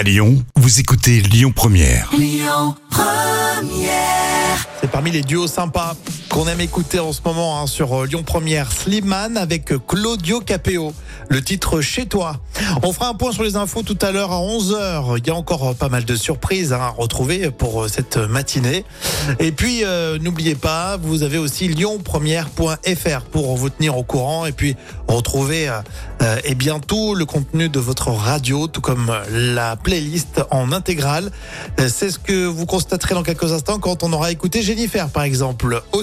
À Lyon, vous écoutez Lyon Première. C'est parmi les duos sympas qu'on aime écouter en ce moment hein, sur euh, Lyon Première. Slimane avec Claudio Capéo. Le titre Chez toi. On fera un point sur les infos tout à l'heure à 11h. Il y a encore euh, pas mal de surprises hein, à retrouver pour euh, cette matinée. Et puis, euh, n'oubliez pas, vous avez aussi lyonpremière.fr pour vous tenir au courant et puis retrouver euh, euh, eh bien tout le contenu de votre radio, tout comme euh, la playlist en intégrale. Euh, C'est ce que vous constaterez dans quelques instants quand on aura écouté Jennifer, par exemple. Au